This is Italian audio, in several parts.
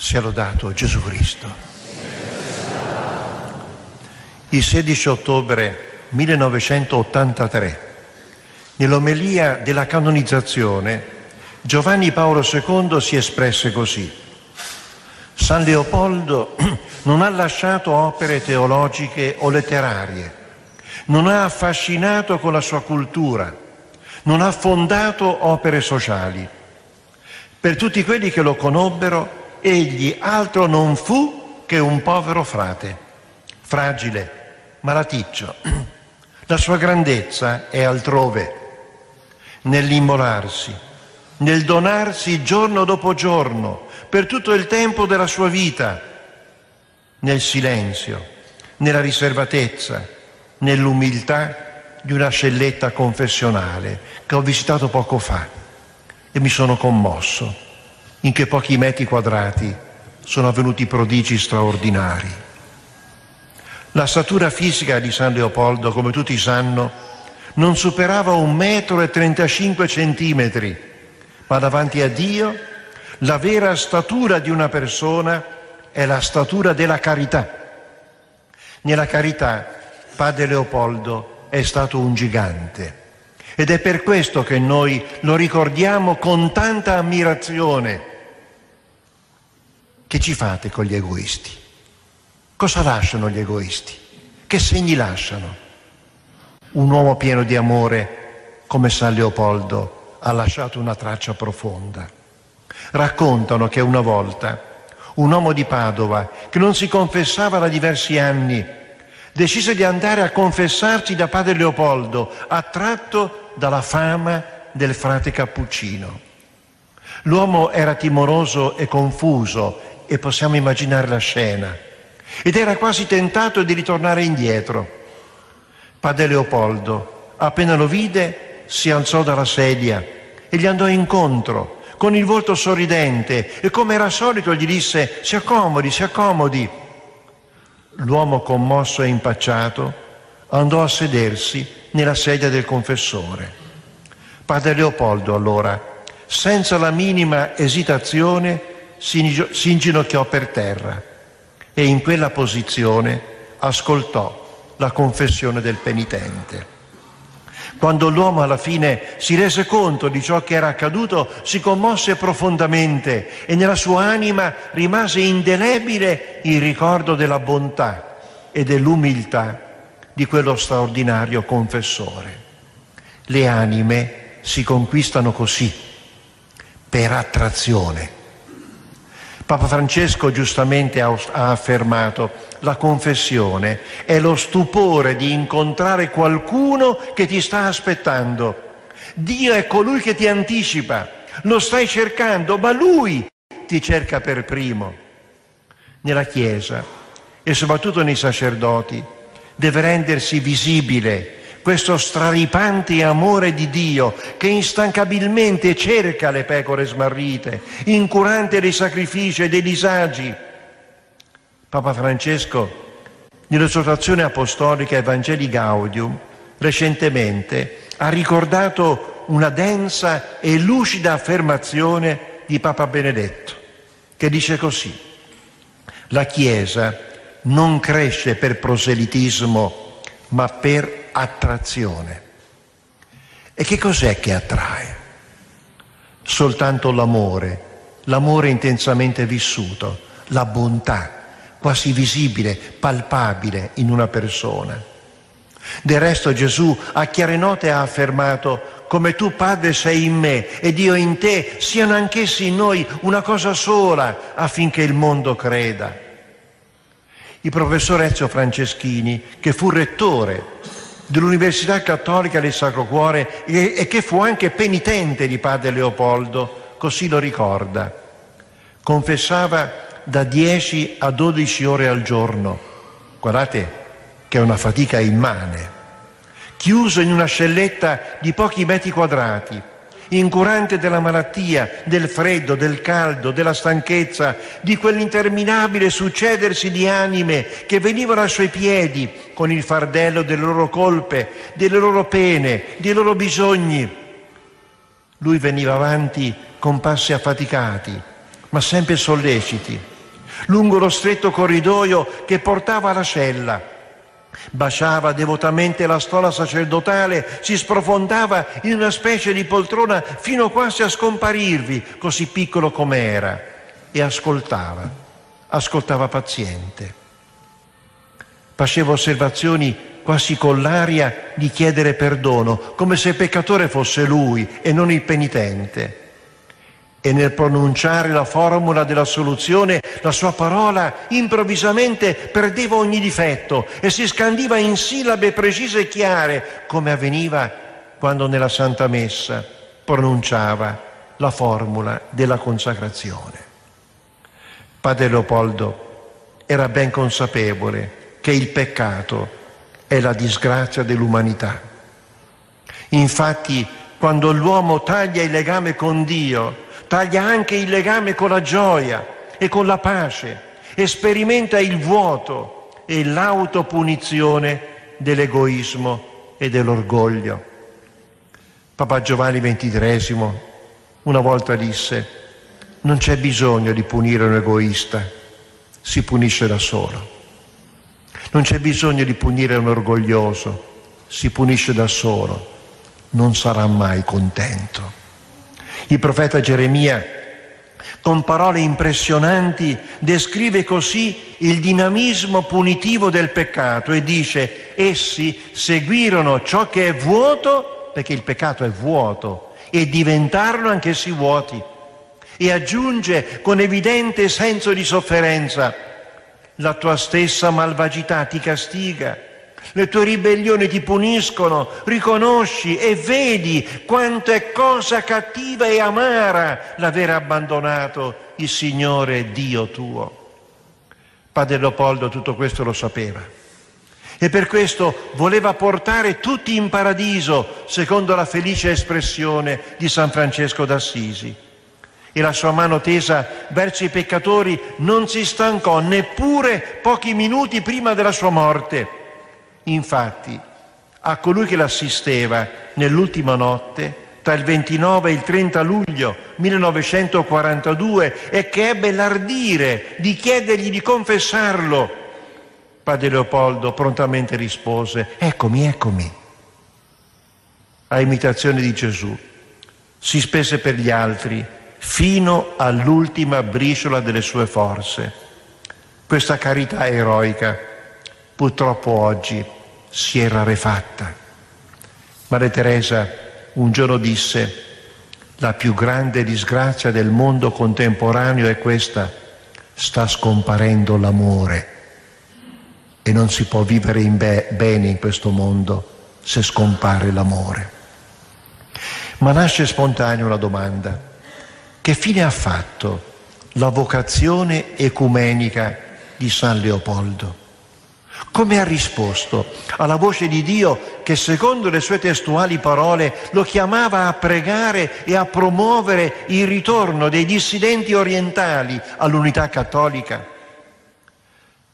Sia lodato Gesù Cristo. Il 16 ottobre 1983, nell'omelia della canonizzazione, Giovanni Paolo II si espresse così. San Leopoldo non ha lasciato opere teologiche o letterarie, non ha affascinato con la sua cultura, non ha fondato opere sociali. Per tutti quelli che lo conobbero, egli altro non fu che un povero frate, fragile, malaticcio. La sua grandezza è altrove, nell'immolarsi, nel donarsi giorno dopo giorno, per tutto il tempo della sua vita, nel silenzio, nella riservatezza, nell'umiltà di una scelletta confessionale che ho visitato poco fa e mi sono commosso in che pochi metri quadrati sono avvenuti prodigi straordinari. La statura fisica di San Leopoldo, come tutti sanno, non superava un metro e 35 centimetri, ma davanti a Dio la vera statura di una persona è la statura della carità. Nella carità Padre Leopoldo è stato un gigante ed è per questo che noi lo ricordiamo con tanta ammirazione. Che ci fate con gli egoisti? Cosa lasciano gli egoisti? Che segni lasciano? Un uomo pieno di amore come San Leopoldo ha lasciato una traccia profonda. Raccontano che una volta un uomo di Padova che non si confessava da diversi anni decise di andare a confessarsi da padre Leopoldo, attratto dalla fama del frate cappuccino. L'uomo era timoroso e confuso e possiamo immaginare la scena ed era quasi tentato di ritornare indietro. Padre Leopoldo, appena lo vide, si alzò dalla sedia e gli andò incontro con il volto sorridente e come era solito gli disse si accomodi, si accomodi. L'uomo commosso e impacciato andò a sedersi nella sedia del confessore. Padre Leopoldo allora, senza la minima esitazione, si inginocchiò per terra e in quella posizione ascoltò la confessione del penitente. Quando l'uomo alla fine si rese conto di ciò che era accaduto, si commosse profondamente e nella sua anima rimase indelebile il ricordo della bontà e dell'umiltà di quello straordinario confessore. Le anime si conquistano così, per attrazione. Papa Francesco giustamente ha affermato la confessione è lo stupore di incontrare qualcuno che ti sta aspettando. Dio è colui che ti anticipa, lo stai cercando, ma lui ti cerca per primo. Nella Chiesa e soprattutto nei sacerdoti deve rendersi visibile questo straripante amore di Dio che instancabilmente cerca le pecore smarrite, incurante dei sacrifici e dei disagi. Papa Francesco, nell'esortazione apostolica Evangeli Gaudium, recentemente ha ricordato una densa e lucida affermazione di Papa Benedetto, che dice così, la Chiesa non cresce per proselitismo, ma per attrazione. E che cos'è che attrae? Soltanto l'amore, l'amore intensamente vissuto, la bontà, quasi visibile, palpabile in una persona. Del resto Gesù a chiare note ha affermato come tu Padre sei in me ed io in te, siano anch'essi in noi una cosa sola affinché il mondo creda. Il professor Ezio Franceschini, che fu rettore dell'Università Cattolica del Sacro Cuore e, che fu anche penitente di padre Leopoldo, così lo ricorda. Confessava da 10 a 12 ore al giorno. Guardate che è una fatica immane. Chiuso in una celletta di pochi metri quadrati, incurante della malattia, del freddo, del caldo, della stanchezza, di quell'interminabile succedersi di anime che venivano ai suoi piedi con il fardello delle loro colpe, delle loro pene, dei loro bisogni. Lui veniva avanti con passi affaticati, ma sempre solleciti, lungo lo stretto corridoio che portava alla cella. Baciava devotamente la stola sacerdotale, si sprofondava in una specie di poltrona fino quasi a scomparirvi, così piccolo com'era, e ascoltava, ascoltava paziente. Faceva osservazioni quasi con l'aria di chiedere perdono, come se il peccatore fosse lui e non il penitente e nel pronunciare la formula della soluzione la sua parola improvvisamente perdeva ogni difetto e si scandiva in sillabe precise e chiare, come avveniva quando nella Santa Messa pronunciava la formula della consacrazione. Padre Leopoldo era ben consapevole che il peccato è la disgrazia dell'umanità. Infatti, quando l'uomo taglia il legame con Dio, taglia anche il legame con la gioia e con la pace sperimenta il vuoto e l'autopunizione dell'egoismo e dell'orgoglio. Papa Giovanni XXIII una volta disse, non c'è bisogno di punire un egoista, si punisce da solo. Non c'è bisogno di punire un orgoglioso, si punisce da solo, non sarà mai contento. Il profeta Geremia, con parole impressionanti, descrive così il dinamismo punitivo del peccato e dice, essi seguirono ciò che è vuoto, perché il peccato è vuoto, e diventarono anch'essi vuoti. E aggiunge con evidente senso di sofferenza, la tua stessa malvagità ti castiga le tue ribellioni ti puniscono, riconosci e vedi quanto è cosa cattiva e amara l'aver abbandonato il Signore Dio tuo. Padre Leopoldo tutto questo lo sapeva e per questo voleva portare tutti in paradiso, secondo la felice espressione di San Francesco d'Assisi. E la sua mano tesa verso i peccatori non si stancò neppure pochi minuti prima della sua morte Infatti, a colui che l'assisteva nell'ultima notte, tra il 29 e il 30 luglio 1942, e che ebbe l'ardire di chiedergli di confessarlo, padre Leopoldo prontamente rispose, eccomi, eccomi. A imitazione di Gesù, si spese per gli altri fino all'ultima briciola delle sue forze. Questa carità eroica purtroppo oggi si è rarefatta. Maria Teresa un giorno disse, la più grande disgrazia del mondo contemporaneo è questa, sta scomparendo l'amore e non si può vivere in be- bene in questo mondo se scompare l'amore. Ma nasce spontanea una domanda, che fine ha fatto la vocazione ecumenica di San Leopoldo? Come ha risposto alla voce di Dio che secondo le sue testuali parole lo chiamava a pregare e a promuovere il ritorno dei dissidenti orientali all'unità cattolica?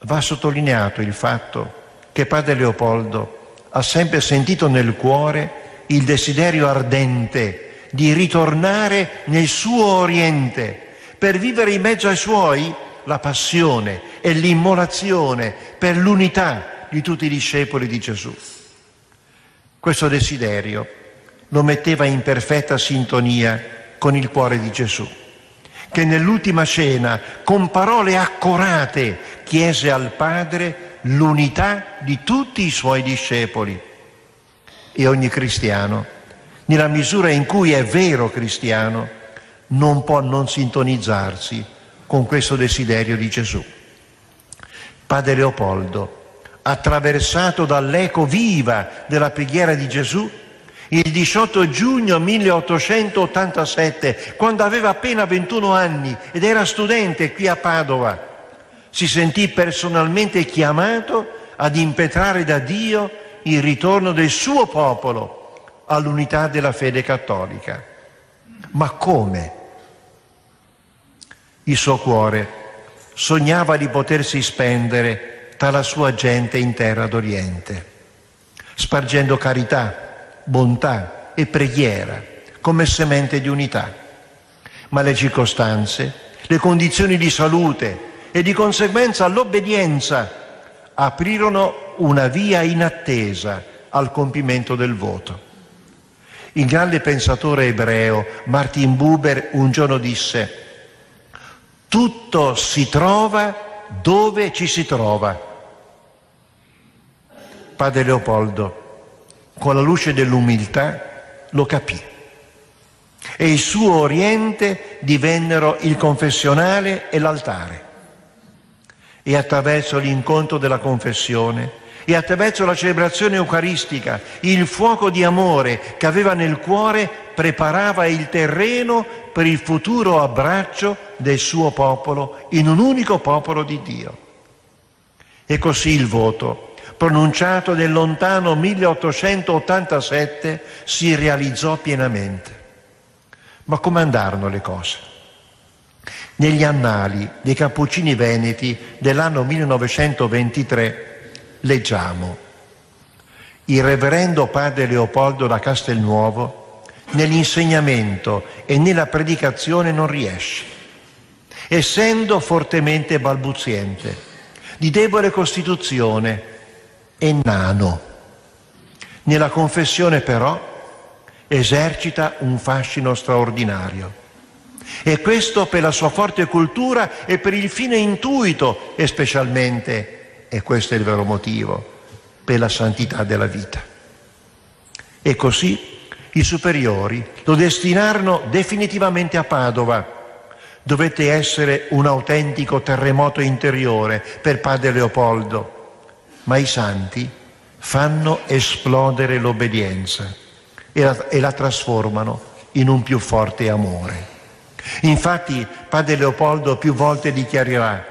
Va sottolineato il fatto che padre Leopoldo ha sempre sentito nel cuore il desiderio ardente di ritornare nel suo Oriente per vivere in mezzo ai suoi la passione e l'immolazione per l'unità di tutti i discepoli di Gesù. Questo desiderio lo metteva in perfetta sintonia con il cuore di Gesù, che nell'ultima cena, con parole accorate, chiese al Padre l'unità di tutti i suoi discepoli. E ogni cristiano, nella misura in cui è vero cristiano, non può non sintonizzarsi con questo desiderio di Gesù. Padre Leopoldo, attraversato dall'eco viva della preghiera di Gesù, il 18 giugno 1887, quando aveva appena 21 anni ed era studente qui a Padova, si sentì personalmente chiamato ad impetrare da Dio il ritorno del suo popolo all'unità della fede cattolica. Ma come? Il suo cuore sognava di potersi spendere tra la sua gente in terra d'Oriente, spargendo carità, bontà e preghiera come semente di unità. Ma le circostanze, le condizioni di salute e di conseguenza l'obbedienza aprirono una via inattesa al compimento del voto. Il grande pensatore ebreo Martin Buber un giorno disse, tutto si trova dove ci si trova. Padre Leopoldo, con la luce dell'umiltà, lo capì. E il suo oriente divennero il confessionale e l'altare. E attraverso l'incontro della confessione e attraverso la celebrazione eucaristica, il fuoco di amore che aveva nel cuore preparava il terreno per il futuro abbraccio del suo popolo in un unico popolo di Dio. E così il voto, pronunciato nel lontano 1887, si realizzò pienamente. Ma come andarono le cose? Negli annali dei Cappuccini Veneti dell'anno 1923 leggiamo il reverendo padre Leopoldo da Castelnuovo nell'insegnamento e nella predicazione non riesce, essendo fortemente balbuziente, di debole costituzione e nano. Nella confessione però esercita un fascino straordinario. E questo per la sua forte cultura e per il fine intuito e specialmente e questo è il vero motivo, per la santità della vita. E così i superiori lo destinarono definitivamente a Padova. Dovette essere un autentico terremoto interiore per padre Leopoldo, ma i santi fanno esplodere l'obbedienza e la, e la trasformano in un più forte amore. Infatti padre Leopoldo più volte dichiarerà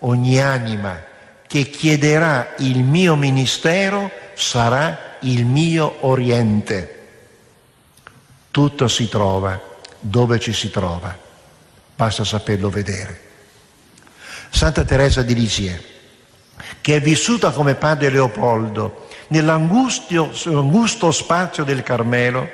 ogni anima che chiederà il mio ministero sarà il mio oriente. Tutto si trova dove ci si trova, basta saperlo vedere. Santa Teresa di Lisieux, che è vissuta come padre Leopoldo nell'angusto spazio del Carmelo,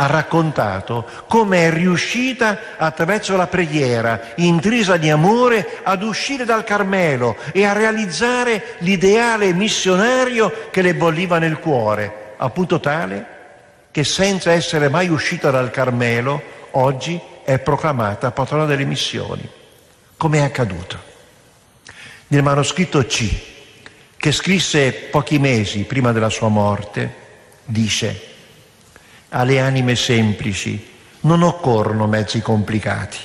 ha raccontato come è riuscita attraverso la preghiera intrisa di amore ad uscire dal Carmelo e a realizzare l'ideale missionario che le bolliva nel cuore, a punto tale che senza essere mai uscita dal Carmelo oggi è proclamata patrona delle missioni. Come è accaduto? Nel manoscritto C, che scrisse pochi mesi prima della sua morte, dice alle anime semplici non occorrono mezzi complicati.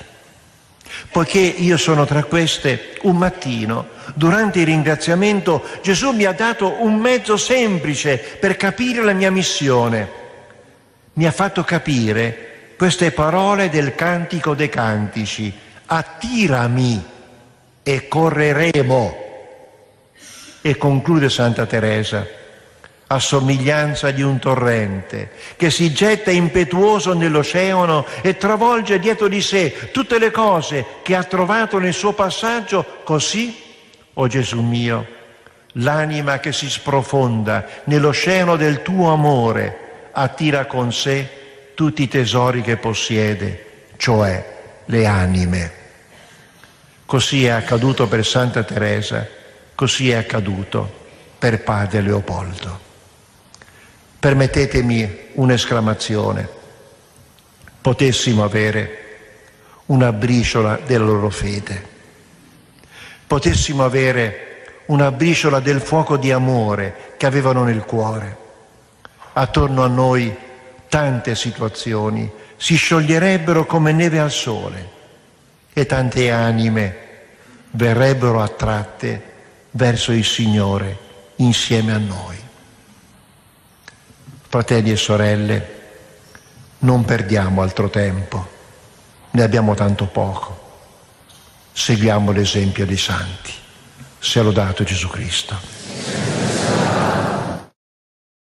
Poiché io sono tra queste, un mattino, durante il ringraziamento, Gesù mi ha dato un mezzo semplice per capire la mia missione. Mi ha fatto capire queste parole del Cantico dei Cantici. Attirami e correremo. E conclude Santa Teresa a somiglianza di un torrente che si getta impetuoso nell'oceano e travolge dietro di sé tutte le cose che ha trovato nel suo passaggio, così, o oh Gesù mio, l'anima che si sprofonda nell'oceano del tuo amore attira con sé tutti i tesori che possiede, cioè le anime. Così è accaduto per Santa Teresa, così è accaduto per Padre Leopoldo. Permettetemi un'esclamazione. Potessimo avere una briciola della loro fede. Potessimo avere una briciola del fuoco di amore che avevano nel cuore. Attorno a noi tante situazioni si scioglierebbero come neve al sole e tante anime verrebbero attratte verso il Signore insieme a noi. Fratelli e sorelle, non perdiamo altro tempo, ne abbiamo tanto poco. Seguiamo l'esempio dei santi. Sia lodato Gesù Cristo.